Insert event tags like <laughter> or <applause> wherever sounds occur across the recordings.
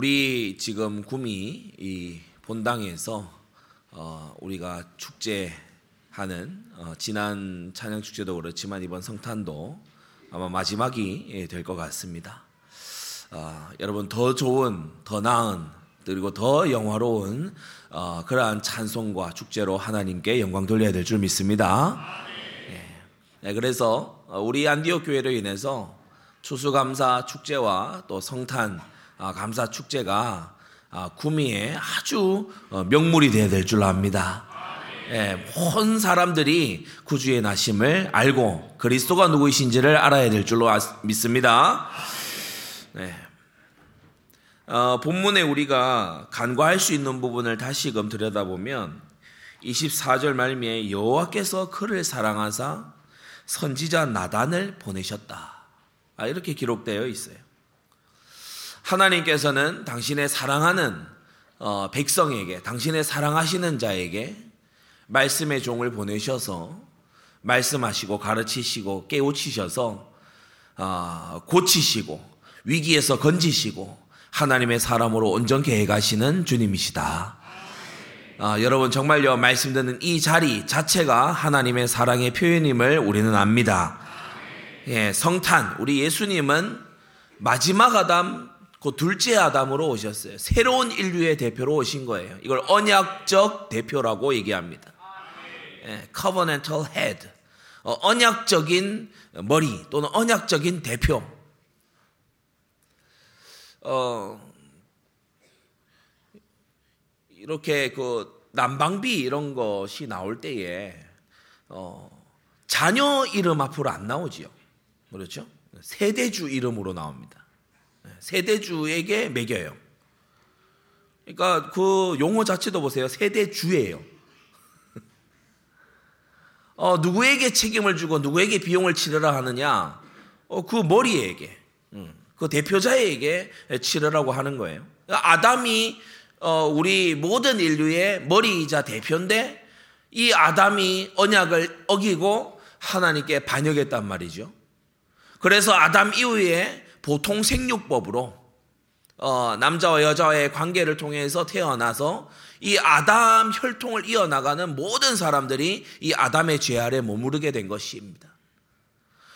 우리 지금 구미 이 본당에서 어, 우리가 축제하는 어, 지난 찬양 축제도 그렇지만 이번 성탄도 아마 마지막이 예, 될것 같습니다. 어, 여러분 더 좋은, 더 나은 그리고 더 영화로운 어, 그러한 찬송과 축제로 하나님께 영광 돌려야 될 줄 믿습니다. 예. 네, 그래서 우리 안디옥 교회로 인해서 추수감사 축제와 또 성탄 아, 감사 축제가 아, 구미에 아주 어, 명물이 되어야 될줄 압니다. 예, 온 사람들이 구주의 나심을 알고 그리스도가 누구이신지를 알아야 될 줄로 믿습니다. 네. 어, 본문에 우리가 간과할 수 있는 부분을 다시금 들여다보면 24절 말미에 여호와께서 그를 사랑하사 선지자 나단을 보내셨다. 아, 이렇게 기록되어 있어요. 하나님께서는 당신의 사랑하는 어, 백성에게, 당신의 사랑하시는 자에게 말씀의 종을 보내셔서 말씀하시고 가르치시고 깨우치셔서 어, 고치시고 위기에서 건지시고 하나님의 사람으로 온전케 해가시는 주님이시다. 아, 여러분 정말요 말씀 듣는 이 자리 자체가 하나님의 사랑의 표현임을 우리는 압니다. 예, 성탄 우리 예수님은 마지막 아담 그 둘째 아담으로 오셨어요. 새로운 인류의 대표로 오신 거예요. 이걸 언약적 대표라고 얘기합니다. 예, covenantal head. 어, 언약적인 머리 또는 언약적인 대표. 어, 이렇게 그 난방비 이런 것이 나올 때에 어, 자녀 이름 앞으로 안 나오지요. 그렇죠? 세대주 이름으로 나옵니다. 세대주에게 매겨요. 그러니까 그 용어 자체도 보세요. 세대주예요. <laughs> 어, 누구에게 책임을 주고 누구에게 비용을 치르라 하느냐? 어, 그 머리에게, 음, 그 대표자에게 치르라고 하는 거예요. 그러니까 아담이 어, 우리 모든 인류의 머리이자 대표인데 이 아담이 언약을 어기고 하나님께 반역했단 말이죠. 그래서 아담 이후에 보통 생육법으로 어, 남자와 여자의 관계를 통해서 태어나서 이 아담 혈통을 이어나가는 모든 사람들이 이 아담의 죄 아래 머무르게 된 것입니다.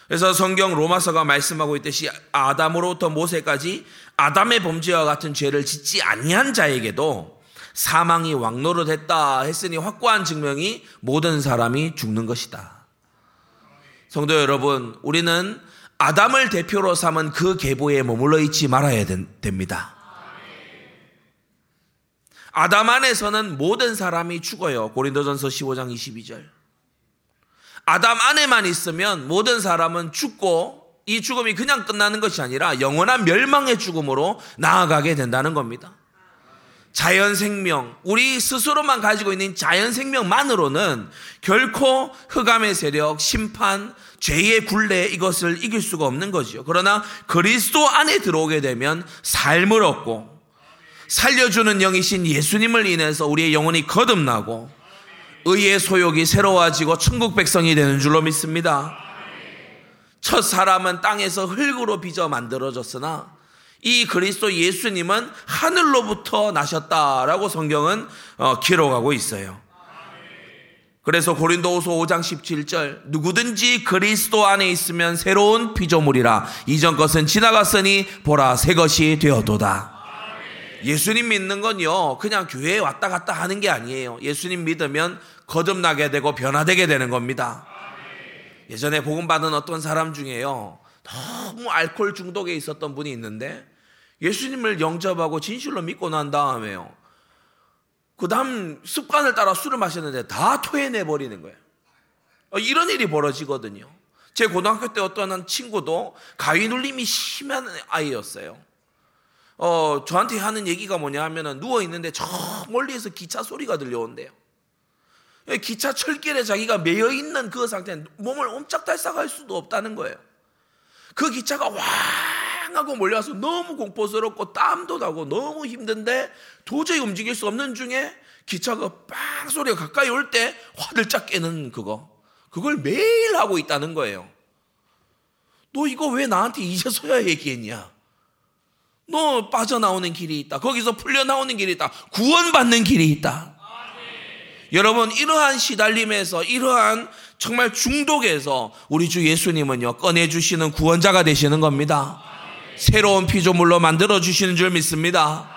그래서 성경 로마서가 말씀하고 있듯이 아담으로부터 모세까지 아담의 범죄와 같은 죄를 짓지 아니한 자에게도 사망이 왕노릇했다 했으니 확고한 증명이 모든 사람이 죽는 것이다. 성도 여러분, 우리는 아담을 대표로 삼은 그 계보에 머물러 있지 말아야 됩니다. 아담 안에서는 모든 사람이 죽어요. 고린도전서 15장 22절. 아담 안에만 있으면 모든 사람은 죽고 이 죽음이 그냥 끝나는 것이 아니라 영원한 멸망의 죽음으로 나아가게 된다는 겁니다. 자연 생명, 우리 스스로만 가지고 있는 자연 생명만으로는 결코 흑암의 세력, 심판, 죄의 굴레 이것을 이길 수가 없는 거죠. 그러나 그리스도 안에 들어오게 되면 삶을 얻고 살려주는 영이신 예수님을 인해서 우리의 영혼이 거듭나고 의의 소욕이 새로워지고 천국 백성이 되는 줄로 믿습니다. 첫 사람은 땅에서 흙으로 빚어 만들어졌으나 이 그리스도 예수님은 하늘로부터 나셨다라고 성경은 어, 기록하고 있어요. 그래서 고린도후서 5장 17절 누구든지 그리스도 안에 있으면 새로운 피조물이라 이전 것은 지나갔으니 보라 새 것이 되어도다. 예수님 믿는 건요 그냥 교회에 왔다 갔다 하는 게 아니에요. 예수님 믿으면 거듭나게 되고 변화되게 되는 겁니다. 예전에 복음 받은 어떤 사람 중에요 너무 알코올 중독에 있었던 분이 있는데 예수님을 영접하고 진실로 믿고 난 다음에요. 그 다음 습관을 따라 술을 마셨는데 다 토해내 버리는 거예요. 어, 이런 일이 벌어지거든요. 제 고등학교 때 어떤 한 친구도 가위 눌림이 심한 아이였어요. 어, 저한테 하는 얘기가 뭐냐 하면은 누워 있는데 저 멀리에서 기차 소리가 들려온대요. 예, 기차 철길에 자기가 매여 있는 그 상태에 몸을 옴짝달싹 할 수도 없다는 거예요. 그 기차가 왕 하고 몰려와서 너무 공포스럽고 땀도 나고 너무 힘든데 도저히 움직일 수 없는 중에 기차가 빵 소리가 가까이 올 때 화들짝 깨는 그거. 그걸 매일 하고 있다는 거예요. 너 이거 왜 나한테 이제서야 얘기했냐? 너 빠져나오는 길이 있다. 거기서 풀려나오는 길이 있다. 구원받는 길이 있다. 여러분, 이러한 시달림에서, 이러한 정말 중독에서 우리 주 예수님은요, 꺼내주시는 구원자가 되시는 겁니다. 새로운 피조물로 만들어 주시는 줄 믿습니다.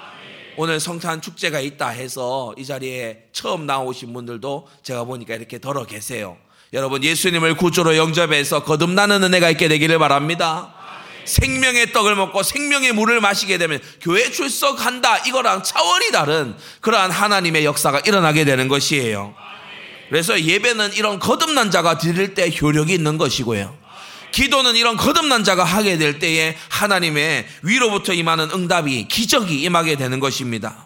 오늘 성탄 축제가 있다 해서 이 자리에 처음 나오신 분들도 제가 보니까 이렇게 덜어 계세요. 여러분, 예수님을 구주로 영접해서 거듭나는 은혜가 있게 되기를 바랍니다. 생명의 떡을 먹고 생명의 물을 마시게 되면 교회 출석한다 이거랑 차원이 다른 그러한 하나님의 역사가 일어나게 되는 것이에요. 그래서 예배는 이런 거듭난 자가 드릴 때 효력이 있는 것이고요. 기도는 이런 거듭난 자가 하게 될 때에 하나님의 위로부터 임하는 응답이 기적이 임하게 되는 것입니다.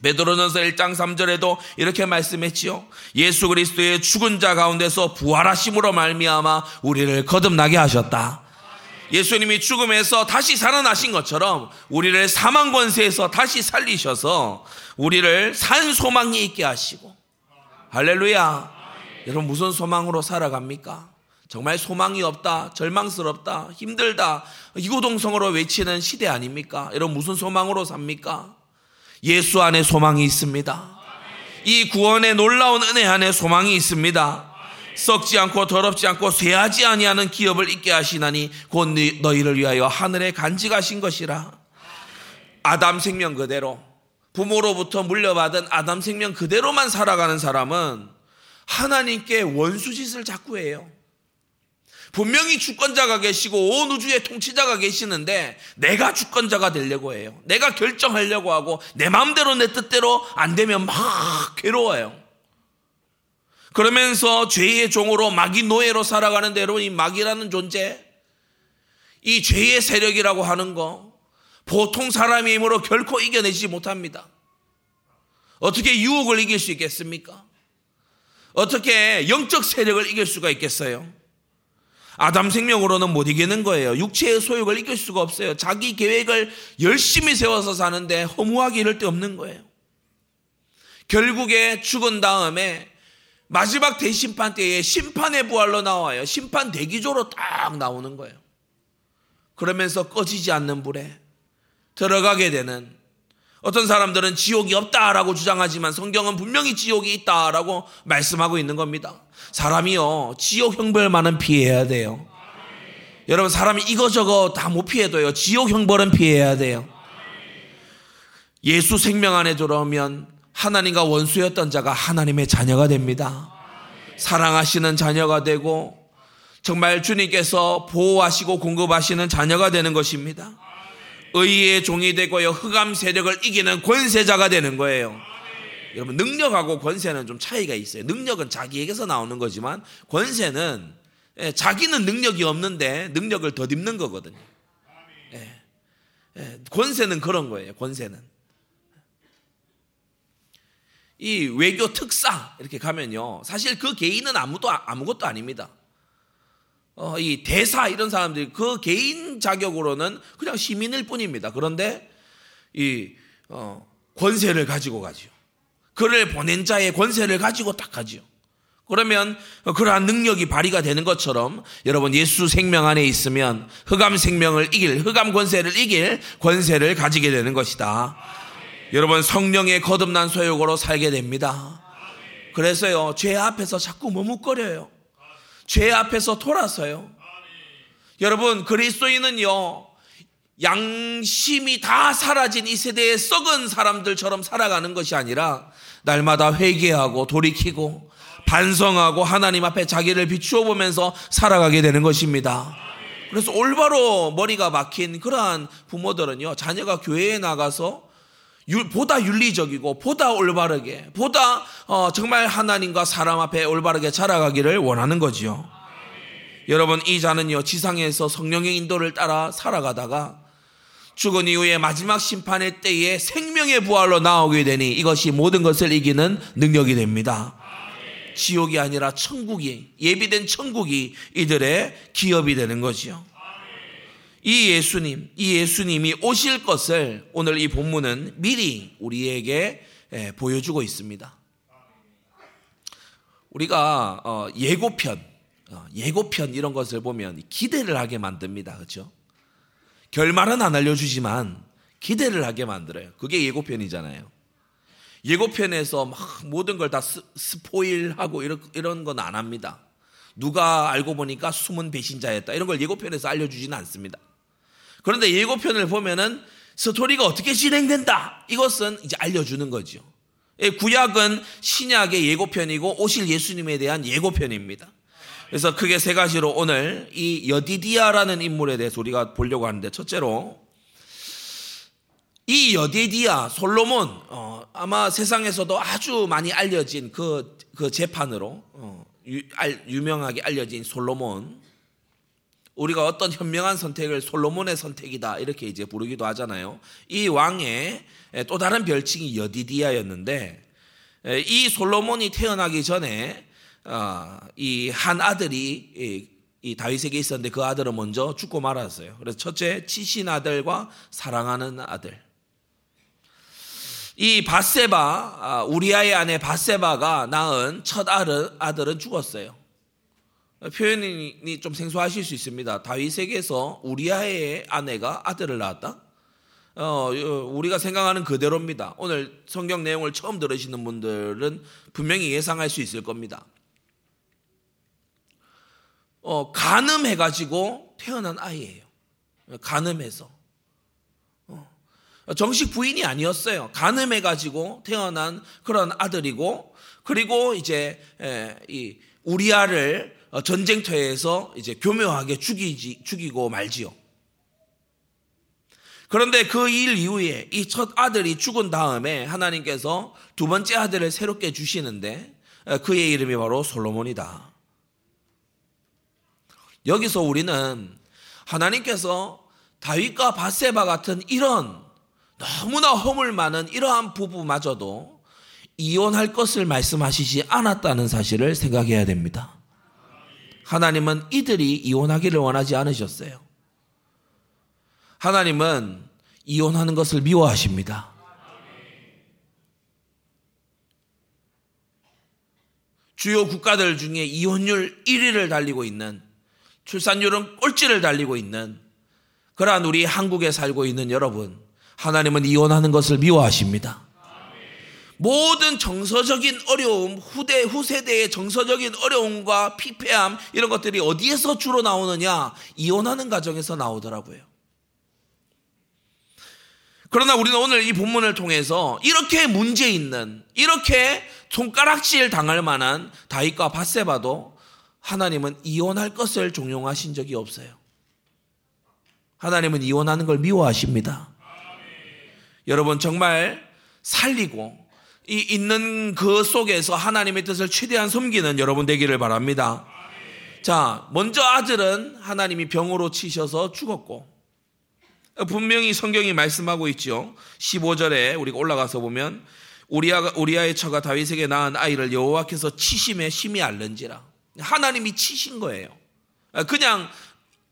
베드로전서 1장 3절에도 이렇게 말씀했지요. 예수 그리스도의 죽은 자 가운데서 부활하심으로 말미암아 우리를 거듭나게 하셨다. 예수님이 죽음에서 다시 살아나신 것처럼 우리를 사망 권세에서 다시 살리셔서 우리를 산 소망이 있게 하시고 할렐루야. 여러분 무슨 소망으로 살아갑니까? 정말 소망이 없다, 절망스럽다, 힘들다, 이구동성으로 외치는 시대 아닙니까? 여러분 무슨 소망으로 삽니까? 예수 안에 소망이 있습니다. 이 구원의 놀라운 은혜 안에 소망이 있습니다. 썩지 않고 더럽지 않고 쇠하지 아니하는 기업을 있게 하시나니 곧 너희를 위하여 하늘에 간직하신 것이라. 아담 생명 그대로 부모로부터 물려받은 아담 생명 그대로만 살아가는 사람은 하나님께 원수짓을 자꾸 해요. 분명히 주권자가 계시고 온 우주의 통치자가 계시는데 내가 주권자가 되려고 해요. 내가 결정하려고 하고 내 마음대로 내 뜻대로 안 되면 막 괴로워요. 그러면서 죄의 종으로 마귀 노예로 살아가는데 여러분 이 마귀라는 존재 이 죄의 세력이라고 하는 거 보통 사람의 힘으로 결코 이겨내지 못합니다. 어떻게 유혹을 이길 수 있겠습니까? 어떻게 영적 세력을 이길 수가 있겠어요? 아담 생명으로는 못 이기는 거예요. 육체의 소욕을 이길 수가 없어요. 자기 계획을 열심히 세워서 사는데 허무하기 이를 데 없는 거예요. 결국에 죽은 다음에 마지막 대심판 때에 심판의 부활로 나와요. 심판 대기조로 딱 나오는 거예요. 그러면서 꺼지지 않는 불에 들어가게 되는 어떤 사람들은 지옥이 없다라고 주장하지만 성경은 분명히 지옥이 있다라고 말씀하고 있는 겁니다. 사람이요, 지옥 형벌만은 피해야 돼요. 여러분, 사람이 이거저거 다 못 피해도요, 지옥 형벌은 피해야 돼요. 예수 생명 안에 들어오면 하나님과 원수였던 자가 하나님의 자녀가 됩니다. 사랑하시는 자녀가 되고 정말 주님께서 보호하시고 공급하시는 자녀가 되는 것입니다. 의의 종이 되고요. 흑암 세력을 이기는 권세자가 되는 거예요. 여러분 능력하고 권세는 좀 차이가 있어요. 능력은 자기에게서 나오는 거지만 권세는 예, 자기는 능력이 없는데 능력을 덧입는 거거든요. 예, 예, 권세는 그런 거예요. 권세는 이 외교 특사 이렇게 가면요. 사실 그 개인은 아무도 아무것도 아닙니다. 어, 이 대사 이런 사람들이 그 개인 자격으로는 그냥 시민일 뿐입니다. 그런데 이 어, 권세를 가지고 가지요. 그를 보낸 자의 권세를 가지고 딱 가지요. 그러면 그러한 능력이 발휘가 되는 것처럼 여러분 예수 생명 안에 있으면 흑암 생명을 이길 흑암 권세를 이길 권세를 가지게 되는 것이다. 여러분 성령의 거듭난 소욕으로 살게 됩니다. 그래서요 죄 앞에서 자꾸 머뭇거려요. 죄 앞에서 돌아서요. 여러분 그리스도인은요 양심이 다 사라진 이 세대의 썩은 사람들처럼 살아가는 것이 아니라 날마다 회개하고 돌이키고 반성하고 하나님 앞에 자기를 비추어 보면서 살아가게 되는 것입니다. 그래서 올바로 머리가 막힌 그러한 부모들은요 자녀가 교회에 나가서 보다 윤리적이고 보다 올바르게 보다 어, 정말 하나님과 사람 앞에 올바르게 자라가기를 원하는 거지요. 여러분 이 자는요 지상에서 성령의 인도를 따라 살아가다가 죽은 이후에 마지막 심판의 때에 생명의 부활로 나오게 되니 이것이 모든 것을 이기는 능력이 됩니다. 지옥이 아니라 천국이 예비된 천국이 이들의 기업이 되는 거지요. 이 예수님, 이 예수님이 오실 것을 오늘 이 본문은 미리 우리에게 예, 보여주고 있습니다. 우리가 어, 예고편, 어, 예고편 이런 것을 보면 기대를 하게 만듭니다. 그렇죠? 결말은 안 알려주지만 기대를 하게 만들어요. 그게 예고편이잖아요. 예고편에서 막 모든 걸 다 스포일하고 이런, 이런 건 안 합니다. 누가 알고 보니까 숨은 배신자였다. 이런 걸 예고편에서 알려주지는 않습니다. 그런데 예고편을 보면은 스토리가 어떻게 진행된다. 이것은 이제 알려주는 거죠. 예, 구약은 신약의 예고편이고 오실 예수님에 대한 예고편입니다. 그래서 크게 세 가지로 오늘 이 여디디아라는 인물에 대해서 우리가 보려고 하는데 첫째로 이 여디디아 솔로몬 어, 아마 세상에서도 아주 많이 알려진 그, 그 재판으로 어, 유, 알, 유명하게 알려진 솔로몬 우리가 어떤 현명한 선택을 솔로몬의 선택이다 이렇게 이제 부르기도 하잖아요. 이 왕의 또 다른 별칭이 여디디아였는데 이 솔로몬이 태어나기 전에 어, 이한 아들이 이 다윗에게 있었는데 그 아들은 먼저 죽고 말았어요. 그래서 첫째 치신 아들과 사랑하는 아들. 이 바세바 아, 우리아의 아내 바세바가 낳은 첫 아들, 아들은 죽었어요. 표현이 좀 생소하실 수 있습니다. 다윗에게서 우리아의 아내가 아들을 낳았다. 어, 우리가 생각하는 그대로입니다. 오늘 성경 내용을 처음 들으시는 분들은 분명히 예상할 수 있을 겁니다. 어, 가늠해가지고 태어난 아이예요. 가늠해서. 어, 정식 부인이 아니었어요. 가늠해가지고 태어난 그런 아들이고, 그리고 이제 에, 이 우리아를 전쟁터에서 이제 교묘하게 죽이지, 죽이고 말지요. 그런데 그 일 이후에 이 첫 아들이 죽은 다음에 하나님께서 두 번째 아들을 새롭게 주시는데 그의 이름이 바로 솔로몬이다. 여기서 우리는 하나님께서 다윗과 바세바 같은 이런 너무나 허물 많은 이러한 부부마저도 이혼할 것을 말씀하시지 않았다는 사실을 생각해야 됩니다. 하나님은 이들이 이혼하기를 원하지 않으셨어요. 하나님은 이혼하는 것을 미워하십니다. 주요 국가들 중에 이혼율 1위를 달리고 있는 출산율은 꼴찌를 달리고 있는 그러한 우리 한국에 살고 있는 여러분, 하나님은 이혼하는 것을 미워하십니다. 모든 정서적인 어려움, 후대, 후세대의 정서적인 어려움과 피폐함, 이런 것들이 어디에서 주로 나오느냐? 이혼하는 가정에서 나오더라고요. 그러나 우리는 오늘 이 본문을 통해서 이렇게 문제 있는, 이렇게 손가락질 당할 만한 다윗과 바세바도 하나님은 이혼할 것을 종용하신 적이 없어요. 하나님은 이혼하는 걸 미워하십니다. 여러분 정말 살리고 이 있는 그 속에서 하나님의 뜻을 최대한 섬기는 여러분 되기를 바랍니다. 자, 먼저 아들은 하나님이 병으로 치셔서 죽었고 분명히 성경이 말씀하고 있죠. 15절에 우리가 올라가서 보면 우리아 우리아의 처가 다윗에게 낳은 아이를 여호와께서 치심에 심히 앓는지라. 하나님이 치신 거예요. 그냥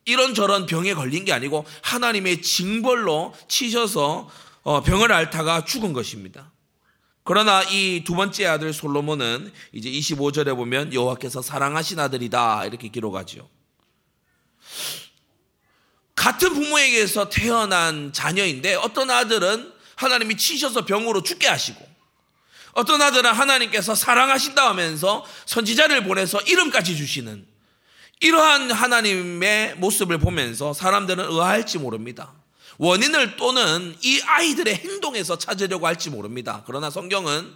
이런저런 병에 걸린 게 아니고 하나님의 징벌로 치셔서 어, 병을 앓다가 죽은 것입니다. 그러나 이 두 번째 아들 솔로몬은 이제 25절에 보면 여호와께서 사랑하신 아들이다 이렇게 기록하죠. 같은 부모에게서 태어난 자녀인데 어떤 아들은 하나님이 치셔서 병으로 죽게 하시고 어떤 아들은 하나님께서 사랑하신다 하면서 선지자를 보내서 이름까지 주시는 이러한 하나님의 모습을 보면서 사람들은 의아할지 모릅니다. 원인을 또는 이 아이들의 행동에서 찾으려고 할지 모릅니다. 그러나 성경은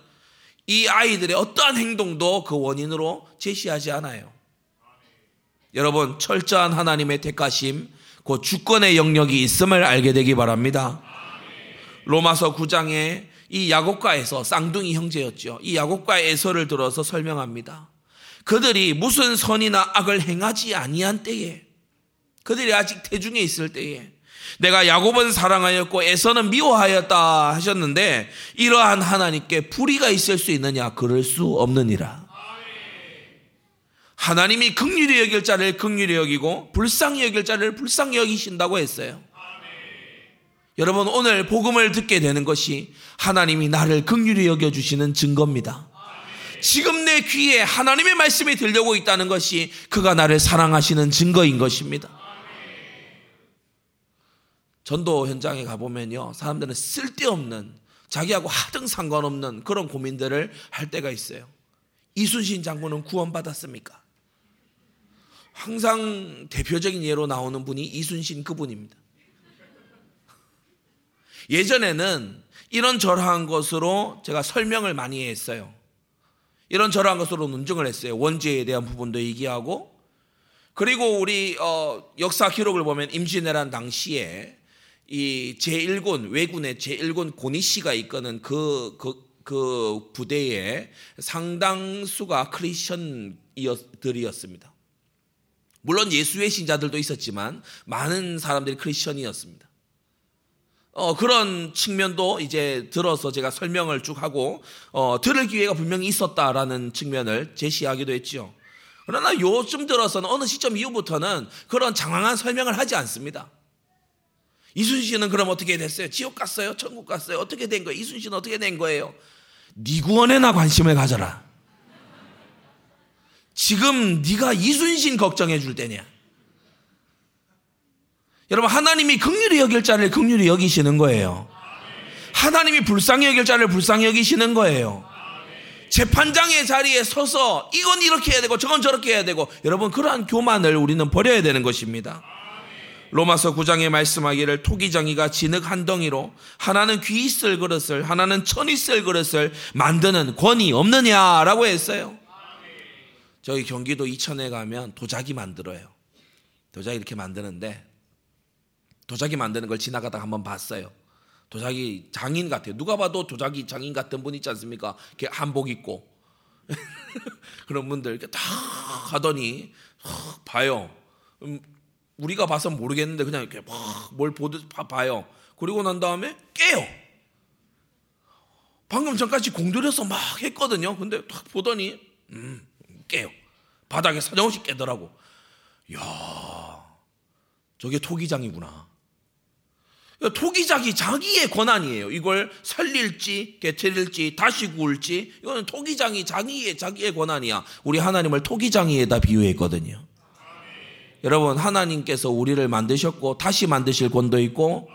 이 아이들의 어떠한 행동도 그 원인으로 제시하지 않아요. 여러분, 철저한 하나님의 택하심, 그 주권의 영역이 있음을 알게 되기 바랍니다. 로마서 9장에 이 야곱과에서 쌍둥이 형제였죠. 이 야곱과 에서를 들어서 설명합니다. 그들이 무슨 선이나 악을 행하지 아니한 때에 그들이 아직 태중에 있을 때에 내가 야곱은 사랑하였고 에서는 미워하였다 하셨는데 이러한 하나님께 불의가 있을 수 있느냐 그럴 수 없느니라. 하나님이 극률이 여길 자를 극률이 여기고 불쌍히 여길 자를 불쌍히 여기신다고 했어요. 여러분 오늘 복음을 듣게 되는 것이 하나님이 나를 극률히 여겨 주시는 증거입니다. 지금 내 귀에 하나님의 말씀이 들려고 있다는 것이 그가 나를 사랑하시는 증거인 것입니다. 전도 현장에 가보면요. 사람들은 쓸데없는 자기하고 하등 상관없는 그런 고민들을 할 때가 있어요. 이순신 장군은 구원받았습니까? 항상 대표적인 예로 나오는 분이 이순신 그분입니다. 예전에는 이런 저러한 것으로 제가 설명을 많이 했어요. 이런 저러한 것으로 논증을 했어요. 원죄에 대한 부분도 얘기하고 그리고 우리 어, 역사 기록을 보면 임진왜란 당시에 이 제1군 왜군의 제1군 고니 씨가 이끄는 그, 그, 그 부대에 상당수가 크리스천들이었습니다. 물론 예수의 신자들도 있었지만 많은 사람들이 크리스천이었습니다. 어, 그런 측면도 이제 들어서 제가 설명을 쭉 하고, 어, 들을 기회가 분명히 있었다라는 측면을 제시하기도 했지요. 그러나 요즘 들어서는 어느 시점 이후부터는 그런 장황한 설명을 하지 않습니다. 이순신은 그럼 어떻게 됐어요? 지옥 갔어요? 천국 갔어요? 어떻게 된 거예요? 이순신은 어떻게 된 거예요? 네 구원에나 관심을 가져라. 지금 네가 이순신 걱정해 줄 때냐? 여러분 하나님이 극률이 여길 자를 극률이 여기시는 거예요. 하나님이 불쌍히 여길 자를 불쌍히 여기시는 거예요. 재판장의 자리에 서서 이건 이렇게 해야 되고 저건 저렇게 해야 되고 여러분 그러한 교만을 우리는 버려야 되는 것입니다. 로마서 9장에 말씀하기를 토기장이가 진흙 한 덩이로 하나는 귀 있을 그릇을 하나는 천 있을 그릇을 만드는 권위 없느냐라고 했어요. 저희 경기도 이천에 가면 도자기 만들어요. 도자기 이렇게 만드는데 도자기 만드는 걸 지나가다가 한번 봤어요. 도자기 장인 같아요. 누가 봐도 도자기 장인 같은 분 있지 않습니까? 이렇게 한복 입고 <laughs> 그런 분들 이렇게 다 하더니 봐요. 음, 우리가 봐서 모르겠는데 그냥 이렇게 막뭘 보듯 봐요. 그리고 난 다음에 깨요. 방금 전까지 공들여서 막 했거든요. 근데 딱 보더니 음, 깨요. 바닥에 사정없이 깨더라고. 야, 저게 토기장이구나. 토기장이 자기의 권한이에요. 이걸 살릴지, 깨트릴지, 다시 구울지, 이거는 토기장이 자기의, 자기의 권한이야. 우리 하나님을 토기장이에다 비유했거든요. 여러분, 하나님께서 우리를 만드셨고, 다시 만드실 권도 있고,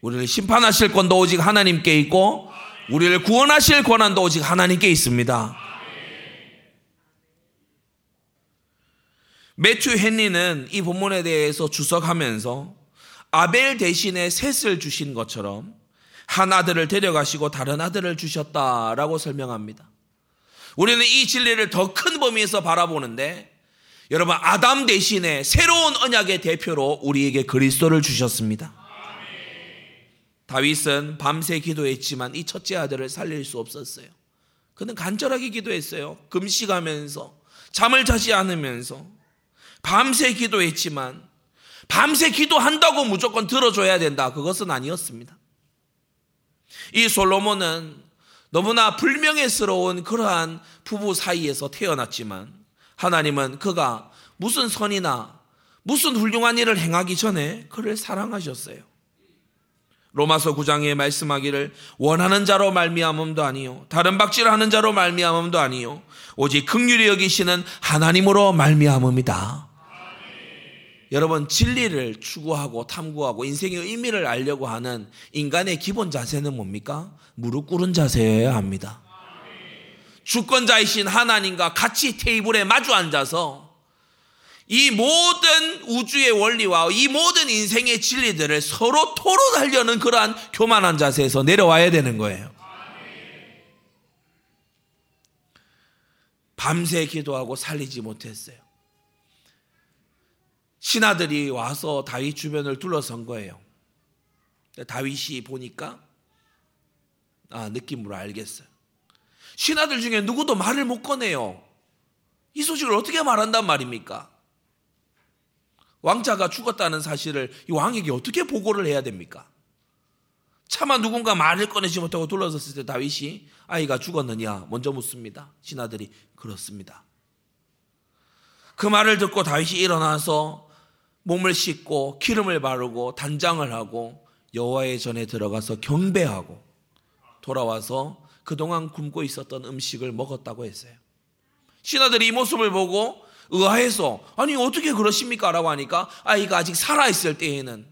우리를 심판하실 권도 오직 하나님께 있고, 우리를 구원하실 권한도 오직 하나님께 있습니다. 매튜 헨리는 이 본문에 대해서 주석하면서 아벨 대신에 셋을 주신 것처럼 한 아들을 데려가시고 다른 아들을 주셨다라고 설명합니다. 우리는 이 진리를 더 큰 범위에서 바라보는데 여러분 아담 대신에 새로운 언약의 대표로 우리에게 그리스도를 주셨습니다. 다윗은 밤새 기도했지만 이 첫째 아들을 살릴 수 없었어요. 그는 간절하게 기도했어요. 금식하면서 잠을 자지 않으면서 밤새 기도했지만 밤새 기도한다고 무조건 들어줘야 된다. 그것은 아니었습니다. 이 솔로몬은 너무나 불명예스러운 그러한 부부 사이에서 태어났지만 하나님은 그가 무슨 선이나 무슨 훌륭한 일을 행하기 전에 그를 사랑하셨어요. 로마서 9장에 말씀하기를 원하는 자로 말미암음도 아니요 다른 박질하는 자로 말미암음도 아니요 오직 극률이 여기시는 하나님으로 말미암음이다. 여러분 진리를 추구하고 탐구하고 인생의 의미를 알려고 하는 인간의 기본 자세는 뭡니까? 무릎 꿇은 자세여야 합니다. 주권자이신 하나님과 같이 테이블에 마주 앉아서 이 모든 우주의 원리와 이 모든 인생의 진리들을 서로 토론하려는 그러한 교만한 자세에서 내려와야 되는 거예요. 밤새 기도하고 살리지 못했어요. 신하들이 와서 다윗 주변을 둘러선 거예요. 다윗이 보니까 아 느낌으로 알겠어요. 신하들 중에 누구도 말을 못 꺼내요. 이 소식을 어떻게 말한단 말입니까? 왕자가 죽었다는 사실을 이 왕에게 어떻게 보고를 해야 됩니까? 차마 누군가 말을 꺼내지 못하고 둘러섰을 때 다윗이 아이가 죽었느냐 먼저 묻습니다. 신하들이 그렇습니다. 그 말을 듣고 다윗이 일어나서 몸을 씻고 기름을 바르고 단장을 하고 여호와의 전에 들어가서 경배하고 돌아와서 그동안 굶고 있었던 음식을 먹었다고 했어요. 신하들이 이 모습을 보고 의아해서 아니 어떻게 그러십니까? 라고 하니까 아이가 아직 살아있을 때에는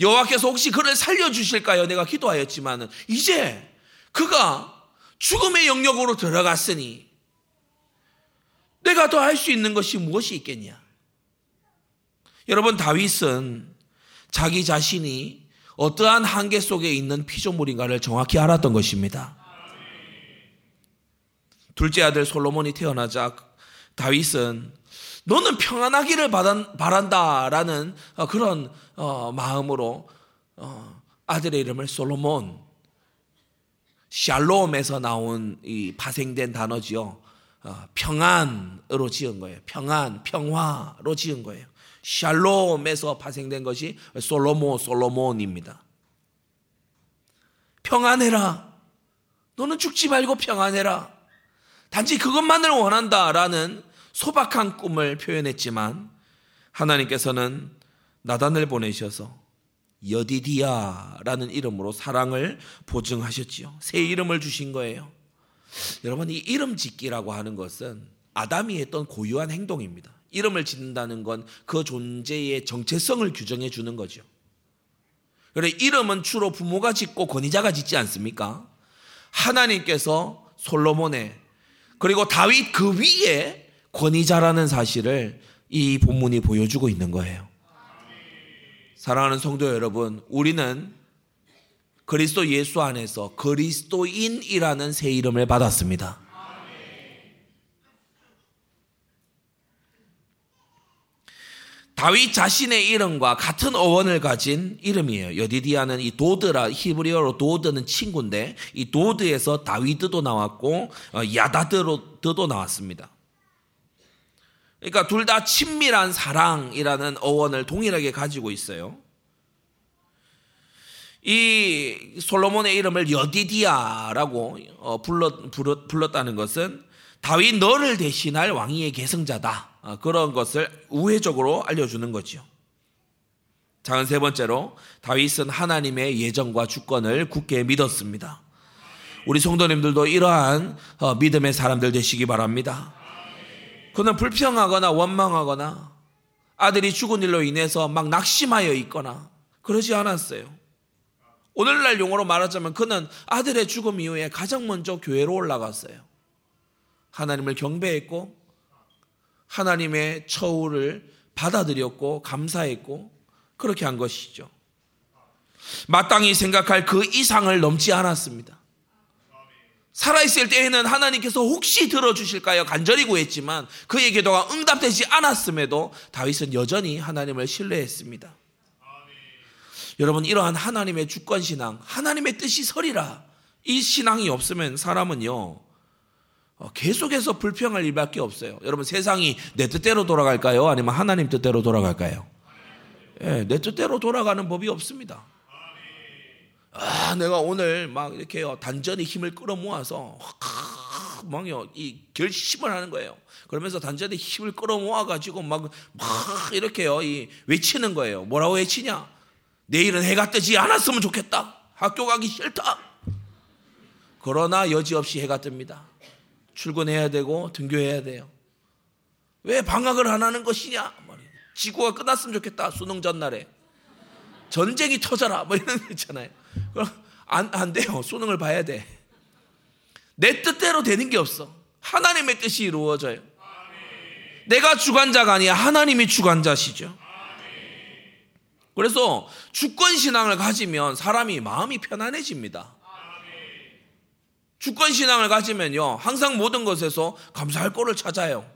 여호와께서 혹시 그를 살려 주실까요? 내가 기도하였지만은 이제 그가 죽음의 영역으로 들어갔으니 내가 더 할 수 있는 것이 무엇이 있겠냐? 여러분 다윗은 자기 자신이 어떠한 한계 속에 있는 피조물인가를 정확히 알았던 것입니다. 둘째 아들 솔로몬이 태어나자 다윗은 너는 평안하기를 바란다라는 어, 그런 어, 마음으로 어, 아들의 이름을 솔로몬 샬롬에서 나온 이 파생된 단어지요. 평안으로 지은 거예요. 평안, 평화로 지은 거예요. 샬롬에서 파생된 것이 솔로몬, 솔로몬입니다. 평안해라. 너는 죽지 말고 평안해라. 단지 그것만을 원한다라는 소박한 꿈을 표현했지만 하나님께서는 나단을 보내셔서 여디디아라는 이름으로 사랑을 보증하셨지요. 새 이름을 주신 거예요. 여러분 이 이름 짓기라고 하는 것은 아담이 했던 고유한 행동입니다. 이름을 짓는다는 건 그 존재의 정체성을 규정해 주는 거죠. 그래 이름은 주로 부모가 짓고 권위자가 짓지 않습니까? 하나님께서 솔로몬의 그리고 다윗 그 위에 권위자라는 사실을 이 본문이 보여주고 있는 거예요. 사랑하는 성도 여러분, 우리는 그리스도 예수 안에서 그리스도인이라는 새 이름을 받았습니다. 다윗 자신의 이름과 같은 어원을 가진 이름이에요. 여디디아는 이 도드라 히브리어로 도드는 친구인데 이 도드에서 다윗도 나왔고 어, 야다드도 나왔습니다. 그러니까 둘 다 친밀한 사랑이라는 어원을 동일하게 가지고 있어요. 이 솔로몬의 이름을 여디디아라고 어, 불렀, 불렀다는 것은 다윗 너를 대신할 왕위의 계승자다. 어, 그런 것을 우회적으로 알려주는. 작은 세 번째로 다윗은 하나님의 예정과 주권을 굳게 믿었습니다. 우리 성도님들도 이러한 어, 믿음의 사람들 되시기 바랍니다. 그는 불평하거나 원망하거나 아들이 죽은 일로 인해서 막 낙심하여 있거나 그러지 않았어요. 오늘날 용어로 말하자면 그는 아들의 죽음 이후에 가장 먼저 교회로 올라갔어요. 하나님을 경배했고 하나님의 처우를 받아들였고 감사했고 그렇게 한 것이죠. 마땅히 생각할 그 이상을 넘지 않았습니다. 살아있을 때에는 하나님께서 혹시 들어주실까요? 간절히 구했지만 그의 기도가 응답되지 않았음에도 다윗은 여전히 하나님을 신뢰했습니다. 여러분 이러한 하나님의 주권신앙, 하나님의 뜻이 서리라 이 신앙이 없으면 사람은요 어, 계속해서 불평할 일밖에 없어요. 여러분 세상이 내 뜻대로 돌아갈까요? 아니면 하나님 뜻대로 돌아갈까요? 예, 내 뜻대로 돌아가는 법이 없습니다. 아, 내가 오늘 막 이렇게요 단전에 힘을 끌어모아서 막요 이 결심을 하는 거예요. 그러면서 단전에 힘을 끌어모아 가지고 막, 막 이렇게요 이 외치는 거예요. 뭐라고 외치냐? 내일은 해가 뜨지 않았으면 좋겠다. 학교 가기 싫다. 그러나 여지없이 해가 뜹니다. 출근해야 되고 등교해야 돼요. 왜 방학을 안 하는 것이냐? 지구가 끝났으면 좋겠다. 수능 전날에. 전쟁이 터져라. 뭐 이런 거 있잖아요. 그럼 안, 안 돼요. 수능을 봐야 돼. 내 뜻대로 되는 게 없어. 하나님의 뜻이 이루어져요. 내가 주관자가 아니야. 하나님이 주관자시죠. 그래서 주권신앙을 가지면 사람이 마음이 편안해집니다. 주권 신앙을 가지면요, 항상 모든 것에서 감사할 거를 찾아요.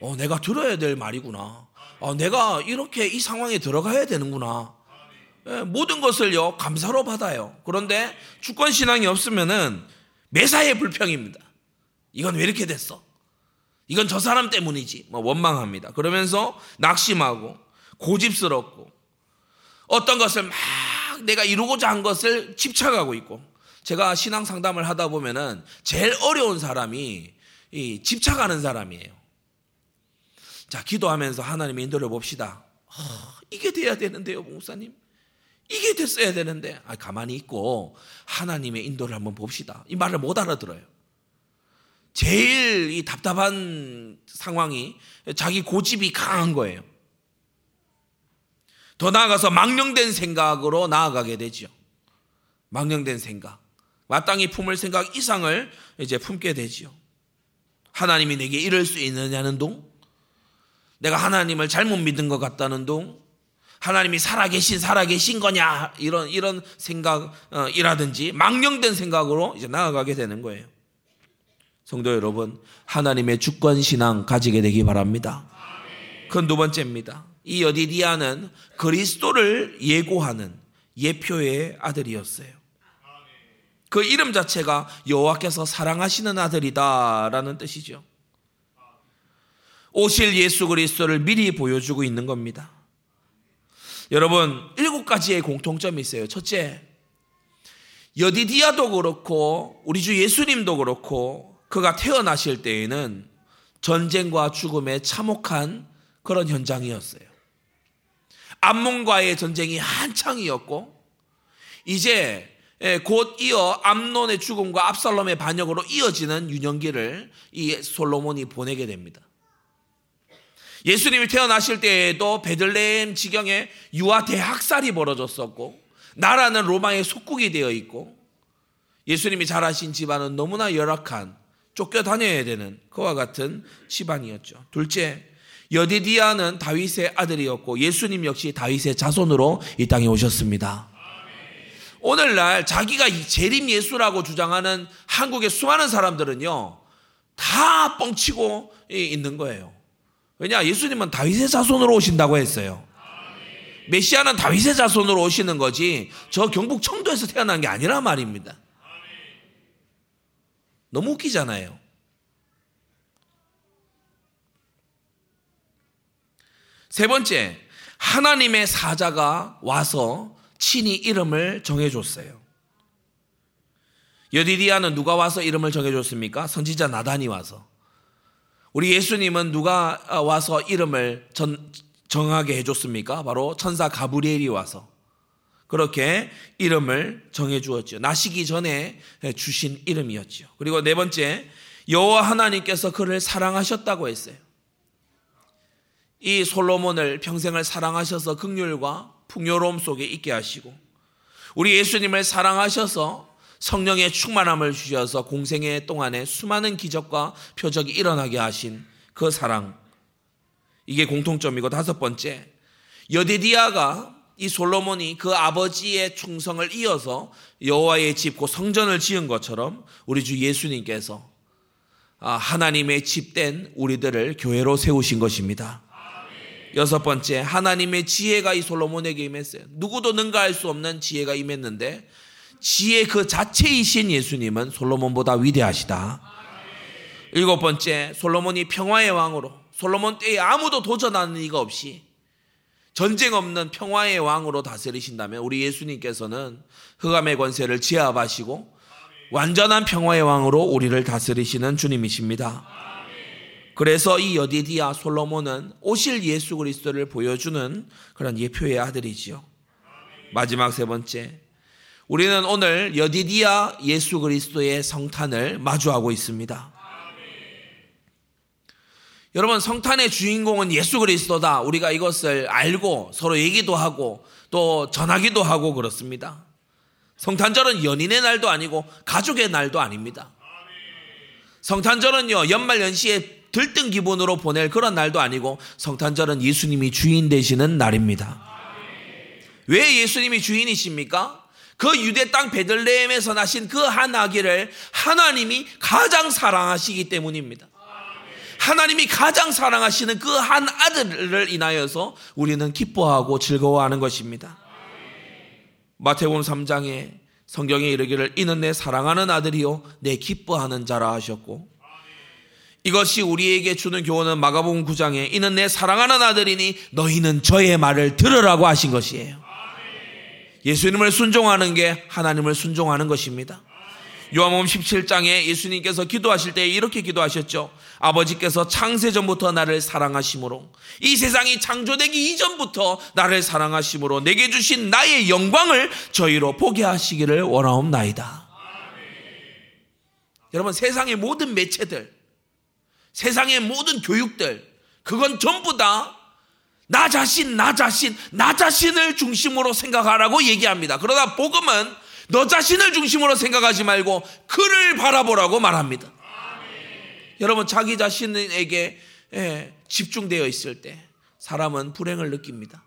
어, 내가 들어야 될 말이구나. 어, 내가 이렇게 이 상황에 들어가야 되는구나. 예, 모든 것을요, 감사로 받아요. 그런데 주권 신앙이 없으면은 매사에 불평입니다. 이건 왜 이렇게 됐어? 이건 저 사람 때문이지. 뭐 원망합니다. 그러면서 낙심하고 고집스럽고 어떤 것을 막 내가 이루고자 한 것을 집착하고 있고 제가 신앙 상담을 하다 보면은 제일 어려운 사람이 이 집착하는 사람이에요. 자, 기도하면서 하나님의 인도를 봅시다. 아, 이게 돼야 되는데요, 목사님. 이게 됐어야 되는데, 아, 가만히 있고 하나님의 인도를 한번 봅시다. 이 말을 못 알아들어요. 제일 이 답답한 상황이 자기 고집이 강한 거예요. 더 나아가서 망령된 생각으로 나아가게 되죠. 망령된 생각. 마땅히 품을 생각 이상을 이제 품게 되지요. 하나님이 내게 이럴 수 있느냐는 동, 내가 하나님을 잘못 믿은 것 같다는 동, 하나님이 살아계신 살아계신 거냐 이런 이런 생각이라든지 망령된 생각으로 이제 나아가게 되는 거예요. 성도 여러분, 하나님의 주권 신앙 가지게 되기 바랍니다. 그건 두 번째입니다. 이 여디디아는 그리스도를 예고하는 예표의 아들이었어요. 그 이름 자체가 여호와께서 사랑하시는 아들이다라는 뜻이죠. 오실 예수 그리스도를 미리 보여주고 있는 겁니다. 여러분, 일곱 가지의 공통점이 있어요. 첫째, 여디디아도 그렇고, 우리 주 예수님도 그렇고, 그가 태어나실 때에는 전쟁과 죽음에 참혹한 그런 현장이었어요. 암몬과의 전쟁이 한창이었고, 이제 곧 이어 암론의 죽음과 압살롬의 반역으로 이어지는 유년기를 이 솔로몬이 보내게 됩니다. 예수님이 태어나실 때에도 베들레헴 지경에 유아 대학살이 벌어졌었고 나라는 로마의 속국이 되어 있고 예수님이 자라신 집안은 너무나 열악한 쫓겨다녀야 되는 그와 같은 집안이었죠. 둘째, 여디디아는 다윗의 아들이었고 예수님 역시 다윗의 자손으로 이 땅에 오셨습니다. 오늘날 자기가 재림 예수라고 주장하는 한국의 수많은 사람들은요, 다 뻥치고 있는 거예요. 왜냐? 예수님은 다윗의 자손으로 오신다고 했어요. 메시아는 다윗의 자손으로 오시는 거지 저 경북 청도에서 태어난 게 아니라 말입니다. 너무 웃기잖아요. 세 번째, 하나님의 사자가 와서 친히 이름을 정해줬어요. 여디디아는 누가 와서 이름을 정해줬습니까? 선지자 나단이 와서. 우리 예수님은 누가 어, 와서 이름을 전, 정하게 해줬습니까? 바로 천사 가브리엘이 와서 그렇게 이름을 정해 주었죠. 나시기 전에 주신 이름이었죠. 그리고 네 번째 여호와 하나님께서 그를 사랑하셨다고 했어요. 이 솔로몬을 평생을 사랑하셔서 극률과 풍요로움 속에 있게 하시고 우리 예수님을 사랑하셔서 성령의 충만함을 주셔서 공생애 동안에 수많은 기적과 표적이 일어나게 하신 그 사랑. 이게 공통점이고 다섯 번째, 여디디아가 이 솔로몬이 그 아버지의 충성을 이어서 여호와의 집, 그 성전을 지은 것처럼 우리 주 예수님께서 아, 하나님의 집된 우리들을 교회로 세우신 것입니다. 여섯 번째, 하나님의 지혜가 이 솔로몬에게 임했어요. 누구도 능가할 수 없는 지혜가 임했는데 지혜 그 자체이신 예수님은 솔로몬보다 위대하시다. 일곱 번째, 솔로몬이 평화의 왕으로 솔로몬 때에 아무도 도전하는 이가 없이 전쟁 없는 평화의 왕으로 다스리신다면 우리 예수님께서는 흑암의 권세를 제압하시고 완전한 평화의 왕으로 우리를 다스리시는 주님이십니다. 그래서 이 여디디아 솔로몬은 오실 예수 그리스도를 보여주는 그런 예표의 아들이지요. 마지막 세 번째, 우리는 오늘 여디디아 예수 그리스도의 성탄을 마주하고 있습니다. 여러분 성탄의 주인공은 예수 그리스도다. 우리가 이것을 알고 서로 얘기도 하고 또 전하기도 하고 그렇습니다. 성탄절은 연인의 날도 아니고 가족의 날도 아닙니다. 성탄절은요 연말 연시에 들뜬 기분으로 보낼 그런 날도 아니고 성탄절은 예수님이 주인 되시는 날입니다. 왜 예수님이 주인이십니까? 그 유대 땅 베들레헴에서 나신 그 한 아기를 하나님이 가장 사랑하시기 때문입니다. 하나님이 가장 사랑하시는 그 한 아들을 인하여서 우리는 기뻐하고 즐거워하는 것입니다. 마태복음 3장에 성경에 이르기를 이는 내 사랑하는 아들이요 내 기뻐하는 자라 하셨고 이것이 우리에게 주는 교훈은 마가복음 9장에 이는 내 사랑하는 아들이니 너희는 저의 말을 들으라고 하신 것이에요. 예수님을 순종하는 게 하나님을 순종하는 것입니다. 요한복음 17장에 예수님께서 기도하실 때 이렇게 기도하셨죠. 아버지께서 창세 전부터 나를 사랑하심으로 이 세상이 창조되기 이전부터 나를 사랑하심으로 내게 주신 나의 영광을 저희로 보게 하시기를 원하옵나이다. 여러분 세상의 모든 매체들 세상의 모든 교육들 그건 전부 다 나 자신, 나 자신, 나 자신을 중심으로 생각하라고 얘기합니다. 그러나 복음은 너 자신을 중심으로 생각하지 말고 그를 바라보라고 말합니다. 여러분 자기 자신에게 예, 집중되어 있을 때 사람은 불행을 느낍니다.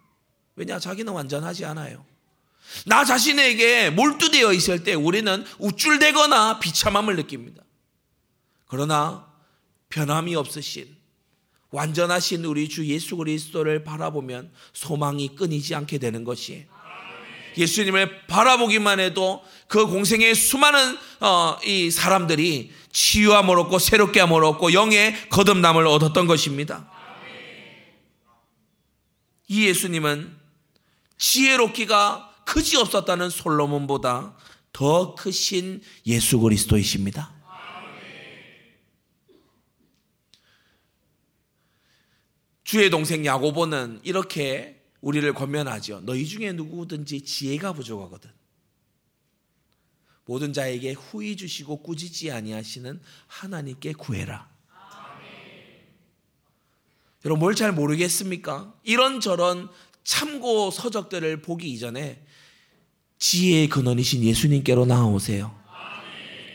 왜냐 자기는 완전하지 않아요. 나 자신에게 몰두되어 있을 때 우리는 우쭐대거나 비참함을 느낍니다. 그러나 변함이 없으신 완전하신 우리 주 예수 그리스도를 바라보면 소망이 끊이지 않게 되는 것이 예수님을 바라보기만 해도 그 공생의 수많은 어, 이 사람들이 치유함을 얻고 새롭게 함을 얻고 영의 거듭남을 얻었던 것입니다. 이 예수님은 지혜롭기가 크지 없었다는 솔로몬보다 더 크신 예수 그리스도이십니다. 주의 동생 야고보는 이렇게 우리를 권면하죠. 너희 중에 누구든지 지혜가 부족하거든. 모든 자에게 후히 주시고 꾸짖지 아니하시는 하나님께 구해라. 여러분 뭘 잘 모르겠습니까? 이런저런 참고 서적들을 보기 이전에 지혜의 근원이신 예수님께로 나오세요.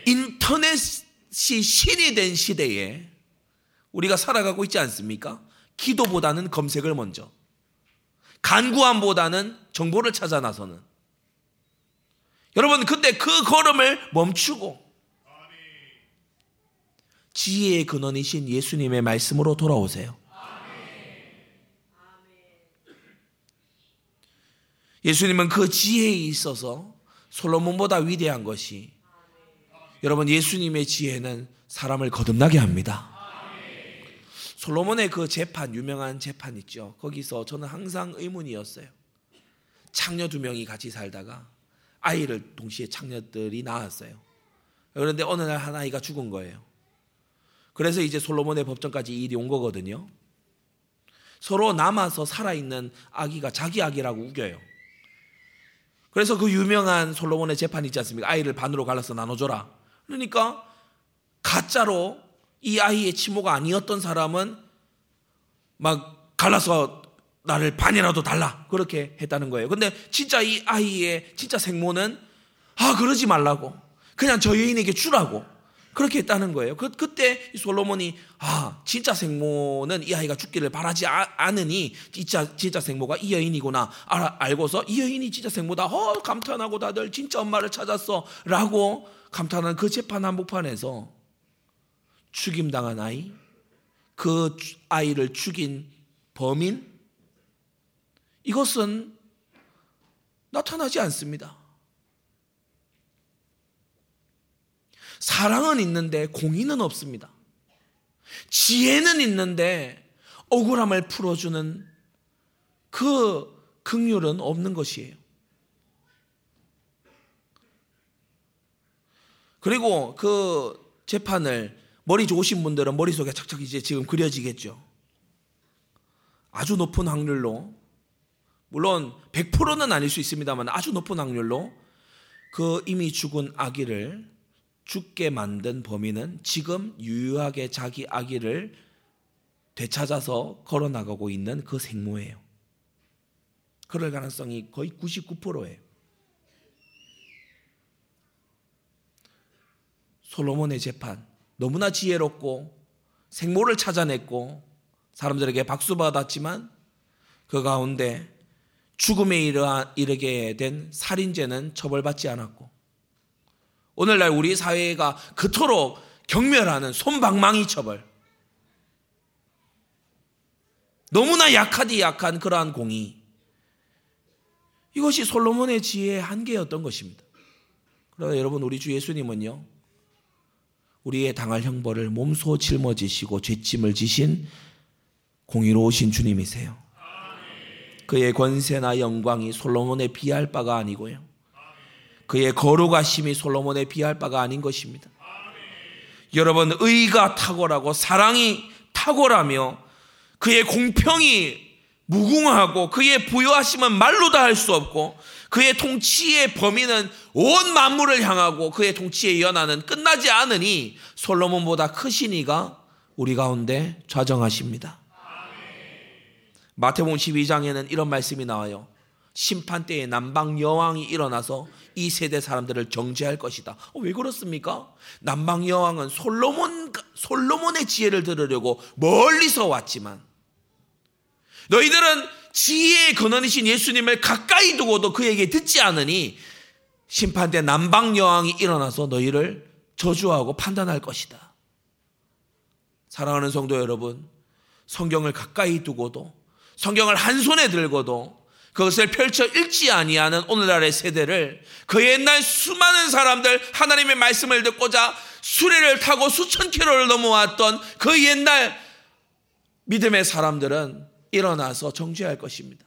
인터넷이 신이 된 시대에 우리가 살아가고 있지 않습니까? 기도보다는 검색을 먼저. 간구함보다는 정보를 찾아 나서는. 여러분, 그때 그 걸음을 멈추고 지혜의 근원이신 예수님의 말씀으로 돌아오세요. 예수님은 그 지혜에 있어서 솔로몬보다 위대한 것이 여러분 예수님의 지혜는 사람을 거듭나게 합니다. 솔로몬의 그 재판 유명한 재판 있죠. 거기서 저는 항상 의문이었어요. 창녀 두 명이 같이 살다가 아이를 동시에 창녀들이 낳았어요. 그런데 어느 날 한 아이가 죽은 거예요. 그래서 이제 솔로몬의 법정까지 일이 온 거거든요. 서로 남아서 살아있는 아기가 자기 아기라고 우겨요. 그래서 그 유명한 솔로몬의 재판 있지 않습니까? 아이를 반으로 갈라서 나눠줘라. 그러니까 가짜로 이 아이의 치모가 아니었던 사람은 막 갈라서 나를 반이라도 달라. 그렇게 했다는 거예요. 근데 진짜 이 아이의 진짜 생모는 아, 그러지 말라고. 그냥 저 여인에게 주라고. 그렇게 했다는 거예요. 그, 그때 솔로몬이 아 진짜 생모는 이 아이가 죽기를 바라지 아, 않으니 진짜 진짜 생모가 이 여인이구나 알, 알고서 이 여인이 진짜 생모다. 어 감탄하고 다들 진짜 엄마를 찾았어라고 감탄한 그 재판 한복판에서 죽임당한 아이, 그 아이를 죽인 범인 이것은 나타나지 않습니다. 사랑은 있는데 공의는 없습니다. 지혜는 있는데 억울함을 풀어주는 그 극률은 없는 것이에요. 그리고 그 재판을 머리 좋으신 분들은 머릿속에 착착 이제 지금 그려지겠죠. 아주 높은 확률로 물론 100%는 아닐 수 있습니다만 아주 높은 확률로 그 이미 죽은 아기를 죽게 만든 범인은 지금 유유하게 자기 아기를 되찾아서 걸어 나가고 있는 그 생모예요. 그럴 가능성이 거의 99%예요. 솔로몬의 재판 너무나 지혜롭고 생모를 찾아냈고 사람들에게 박수 받았지만 그 가운데 죽음에 이르게 된 살인죄는 처벌받지 않았고 오늘날 우리 사회가 그토록 경멸하는 손방망이 처벌. 너무나 약하디 약한 그러한 공의. 이것이 솔로몬의 지혜의 한계였던 것입니다. 그러나 여러분, 우리 주 예수님은요, 우리의 당할 형벌을 몸소 짊어지시고 죄짐을 지신 공의로우신 주님이세요. 그의 권세나 영광이 솔로몬에 비할 바가 아니고요. 그의 거룩하심이 솔로몬에 비할 바가 아닌 것입니다. 여러분 의가 탁월하고 사랑이 탁월하며 그의 공평이 무궁하고 그의 부여하심은 말로 다 할 수 없고 그의 통치의 범위는 온 만물을 향하고 그의 통치의 연하는 끝나지 않으니 솔로몬보다 크신 이가 우리 가운데 좌정하십니다. 마태복음 12장에는 이런 말씀이 나와요. 심판 때에 남방 여왕이 일어나서 이 세대 사람들을 정죄할 것이다. 어, 왜 그렇습니까? 남방 여왕은 솔로몬 솔로몬의 지혜를 들으려고 멀리서 왔지만 너희들은 지혜의 근원이신 예수님을 가까이 두고도 그에게 듣지 않으니 심판 때 남방 여왕이 일어나서 너희를 저주하고 판단할 것이다. 사랑하는 성도 여러분, 성경을 가까이 두고도 성경을 한 손에 들고도 그것을 펼쳐 읽지 아니하는 오늘날의 세대를 그 옛날 수많은 사람들 하나님의 말씀을 듣고자 수레를 타고 수천 킬로를 넘어왔던 그 옛날 믿음의 사람들은 일어나서 정죄할 것입니다.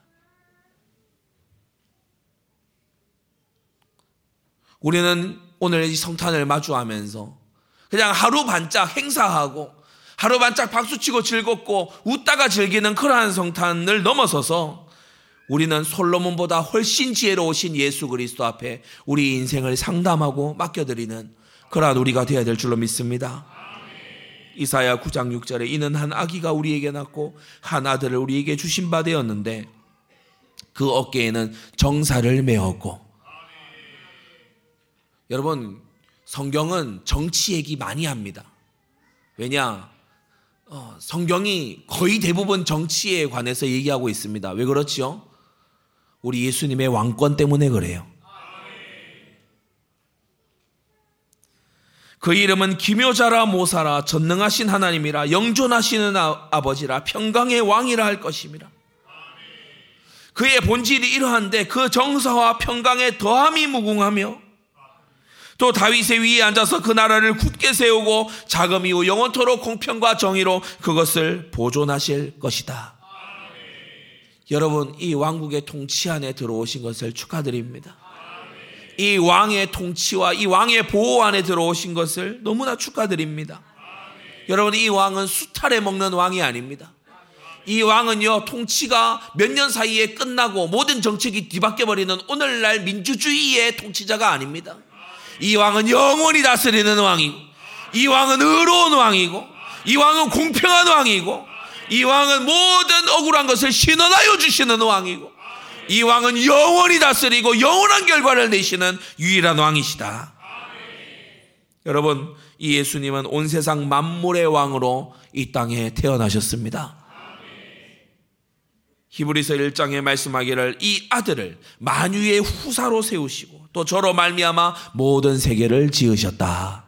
우리는 오늘 이 성탄을 마주하면서 그냥 하루 반짝 행사하고 하루 반짝 박수치고 즐겁고 웃다가 즐기는 그러한 성탄을 넘어서서 우리는 솔로몬보다 훨씬 지혜로우신 예수 그리스도 앞에 우리 인생을 상담하고 맡겨드리는 그러한 우리가 되어야 될 줄로 믿습니다. 이사야 9장 6절에 이는 한 아기가 우리에게 낳고 한 아들을 우리에게 주신 바 되었는데 그 어깨에는 정사를 메었고 여러분 성경은 정치 얘기 많이 합니다. 왜냐? 어, 성경이 거의 대부분 정치에 관해서 얘기하고 있습니다. 왜 그렇지요? 우리 예수님의 왕권 때문에 그래요. 그 이름은 기묘자라 모사라 전능하신 하나님이라 영존하시는 아, 버지라 평강의 왕이라 할 것입니다. 그의 본질이 이러한데 그 정사와 평강의 더함이 무궁하며 또 다윗의 위에 앉아서 그 나라를 굳게 세우고 자금 이후 영원토록 공평과 정의로 그것을 보존하실 것이다. 여러분 이 왕국의 통치 안에 들어오신 것을 축하드립니다. 이 왕의 통치와 이 왕의 보호 안에 들어오신 것을 너무나 축하드립니다. 여러분 이 왕은 수탈에 먹는 왕이 아닙니다. 이 왕은요 통치가 몇 년 사이에 끝나고 모든 정책이 뒤바뀌어 버리는 오늘날 민주주의의 통치자가 아닙니다. 이 왕은 영원히 다스리는 왕이고 이 왕은 의로운 왕이고 이 왕은 공평한 왕이고 이 왕은 모든 억울한 것을 신원하여 주시는 왕이고 이 왕은 영원히 다스리고 영원한 결과를 내시는 유일한 왕이시다. 여러분, 이 예수님은 온 세상 만물의 왕으로 이 땅에 태어나셨습니다. 히브리서 1장에 말씀하기를 이 아들을 만유의 후사로 세우시고 또 저로 말미암아 모든 세계를 지으셨다.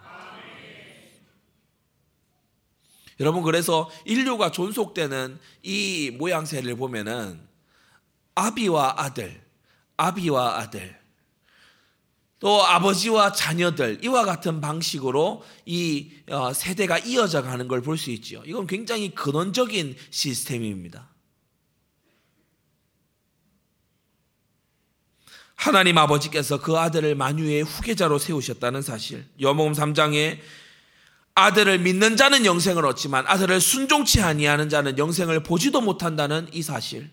여러분 그래서 인류가 존속되는 이 모양새를 보면은 아비와 아들, 아비와 아들, 또 아버지와 자녀들 이와 같은 방식으로 이 어, 세대가 이어져 가는 걸 볼 수 있죠. 이건 굉장히 근원적인 시스템입니다. 하나님 아버지께서 그 아들을 만유의 후계자로 세우셨다는 사실. 여복음 3장에 아들을 믿는 자는 영생을 얻지만 아들을 순종치 아니하는 자는 영생을 보지도 못한다는 이 사실.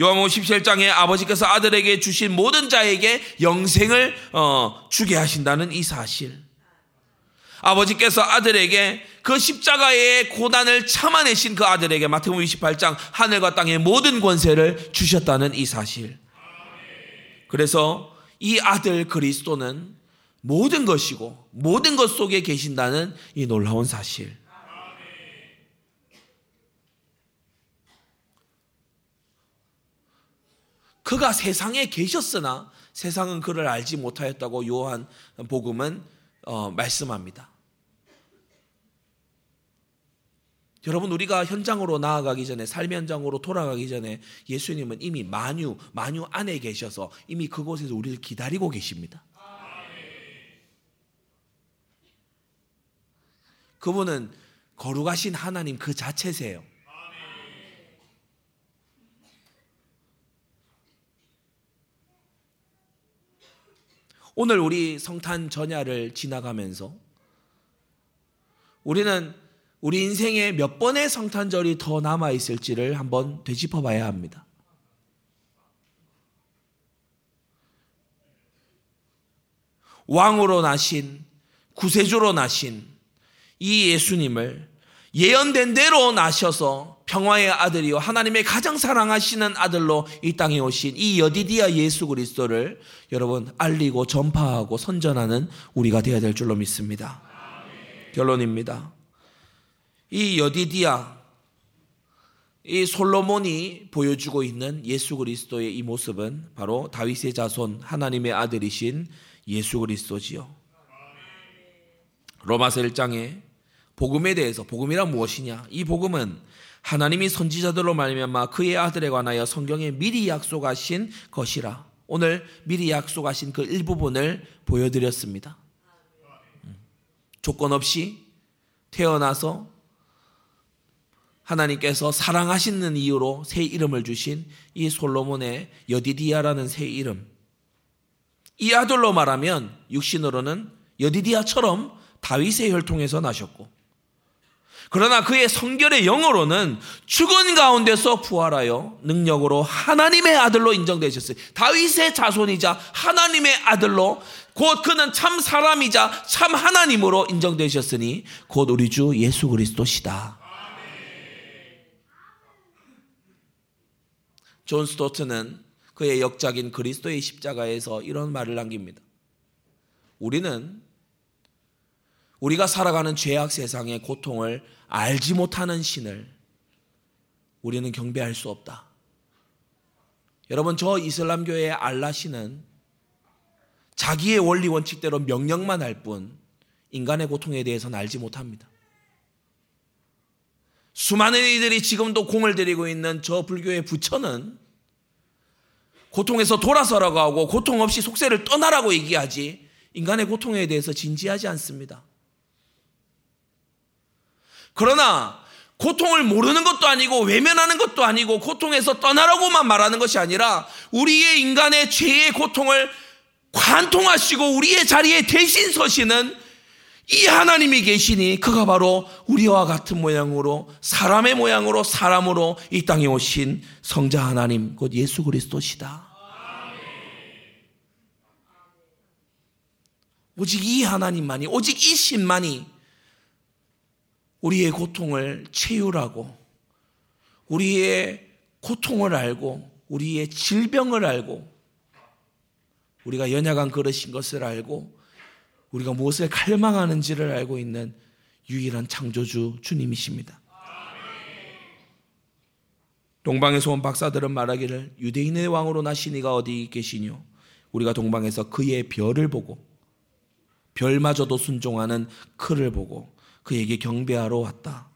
요한복음 17장에 아버지께서 아들에게 주신 모든 자에게 영생을 어, 주게 하신다는 이 사실. 아버지께서 아들에게 그 십자가의 고난을 참아내신 그 아들에게 마태복음 28장 하늘과 땅의 모든 권세를 주셨다는 이 사실. 그래서 이 아들 그리스도는 모든 것이고 모든 것 속에 계신다는 이 놀라운 사실. 그가 세상에 계셨으나 세상은 그를 알지 못하였다고 요한 복음은 어, 말씀합니다. 여러분 우리가 현장으로 나아가기 전에 삶의 현장으로 돌아가기 전에 예수님은 이미 만유 만유 안에 계셔서 이미 그곳에서 우리를 기다리고 계십니다. 그분은 거룩하신 하나님 그 자체세요. 오늘 우리 성탄 전야를 지나가면서 우리는 우리 인생에 몇 번의 성탄절이 더 남아 있을지를 한번 되짚어 봐야 합니다. 왕으로 나신 구세주로 나신 이 예수님을 예언된 대로 나셔서 평화의 아들이요 하나님의 가장 사랑하시는 아들로 이 땅에 오신 이 여디디아 예수 그리스도를 여러분 알리고 전파하고 선전하는 우리가 되어야 될 줄로 믿습니다. 결론입니다. 이 여디디아 이 솔로몬이 보여주고 있는 예수 그리스도의 이 모습은 바로 다윗의 자손 하나님의 아들이신 예수 그리스도지요. 로마서 1장에 복음에 대해서 복음이란 무엇이냐? 이 복음은 하나님이 선지자들로 말미암아 그의 아들에 관하여 성경에 미리 약속하신 것이라. 오늘 미리 약속하신 그 일부분을 보여드렸습니다. 음. 조건 없이 태어나서 하나님께서 사랑하시는 이유로 새 이름을 주신 이 솔로몬의 여디디아라는 새 이름. 이 아들로 말하면 육신으로는 여디디아처럼 다윗의 혈통에서 나셨고 그러나 그의 성결의 영어로는 죽은 가운데서 부활하여 능력으로 하나님의 아들로 인정되셨어요. 다윗의 자손이자 하나님의 아들로 곧 그는 참 사람이자 참 하나님으로 인정되셨으니 곧 우리 주 예수 그리스도시다. 존 스토트는 그의 역작인 그리스도의 십자가에서 이런 말을 남깁니다. 우리는 우리가 살아가는 죄악 세상의 고통을 알지 못하는 신을 우리는 경배할 수 없다. 여러분, 저 이슬람교의 알라 신은 자기의 원리 원칙대로 명령만 할 뿐 인간의 고통에 대해서는 알지 못합니다. 수많은 이들이 지금도 공을 들이고 있는 저 불교의 부처는 고통에서 돌아서라고 하고 고통 없이 속세를 떠나라고 얘기하지 인간의 고통에 대해서 진지하지 않습니다. 그러나 고통을 모르는 것도 아니고 외면하는 것도 아니고 고통에서 떠나라고만 말하는 것이 아니라 우리의 인간의 죄의 고통을 관통하시고 우리의 자리에 대신 서시는 이 하나님이 계시니 그가 바로 우리와 같은 모양으로 사람의 모양으로 사람으로 이 땅에 오신 성자 하나님 곧 예수 그리스도시다. 오직 이 하나님만이 오직 이 신만이 우리의 고통을 채우라고 우리의 고통을 알고 우리의 질병을 알고 우리가 연약한 그릇인 것을 알고 우리가 무엇을 갈망하는지를 알고 있는 유일한 창조주 주님이십니다. 동방의 소원 박사들은 말하기를 유대인의 왕으로 나신 이가 어디 계시뇨? 우리가 동방에서 그의 별을 보고 별마저도 순종하는 그를 보고 그에게 경배하러 왔다.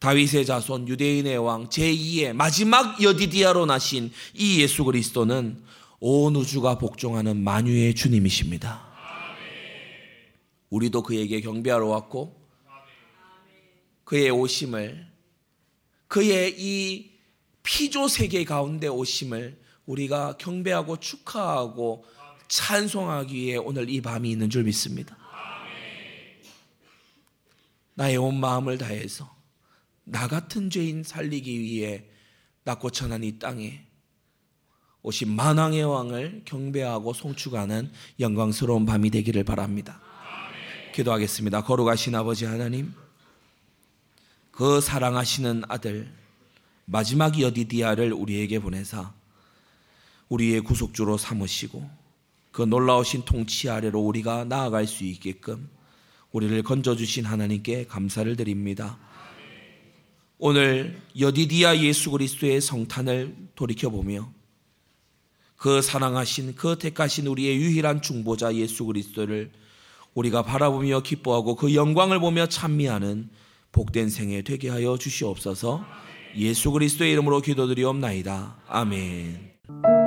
다윗의 자손 유대인의 왕 제2의 마지막 여디디아로 나신 이 예수 그리스도는 온 우주가 복종하는 만유의 주님이십니다. 우리도 그에게 경배하러 왔고 그의 오심을 그의 이 피조 세계 가운데 오심을 우리가 경배하고 축하하고 찬송하기 위해 오늘 이 밤이 있는 줄 믿습니다. 나의 온 마음을 다해서 나 같은 죄인 살리기 위해 낮고 천한 이 땅에 오신 만왕의 왕을 경배하고 송축하는 영광스러운 밤이 되기를 바랍니다. 기도하겠습니다. 거룩하신 아버지 하나님, 그 사랑하시는 아들 마지막 여디디아를 우리에게 보내사 우리의 구속주로 삼으시고 그 놀라우신 통치 아래로 우리가 나아갈 수 있게끔 우리를 건져주신 하나님께 감사를 드립니다. 오늘 여디디아 예수 그리스도의 성탄을 돌이켜보며 그 사랑하신 그 택하신 우리의 유일한 중보자 예수 그리스도를 우리가 바라보며 기뻐하고 그 영광을 보며 찬미하는 복된 생애 되게 하여 주시옵소서 예수 그리스도의 이름으로 기도드리옵나이다. 아멘.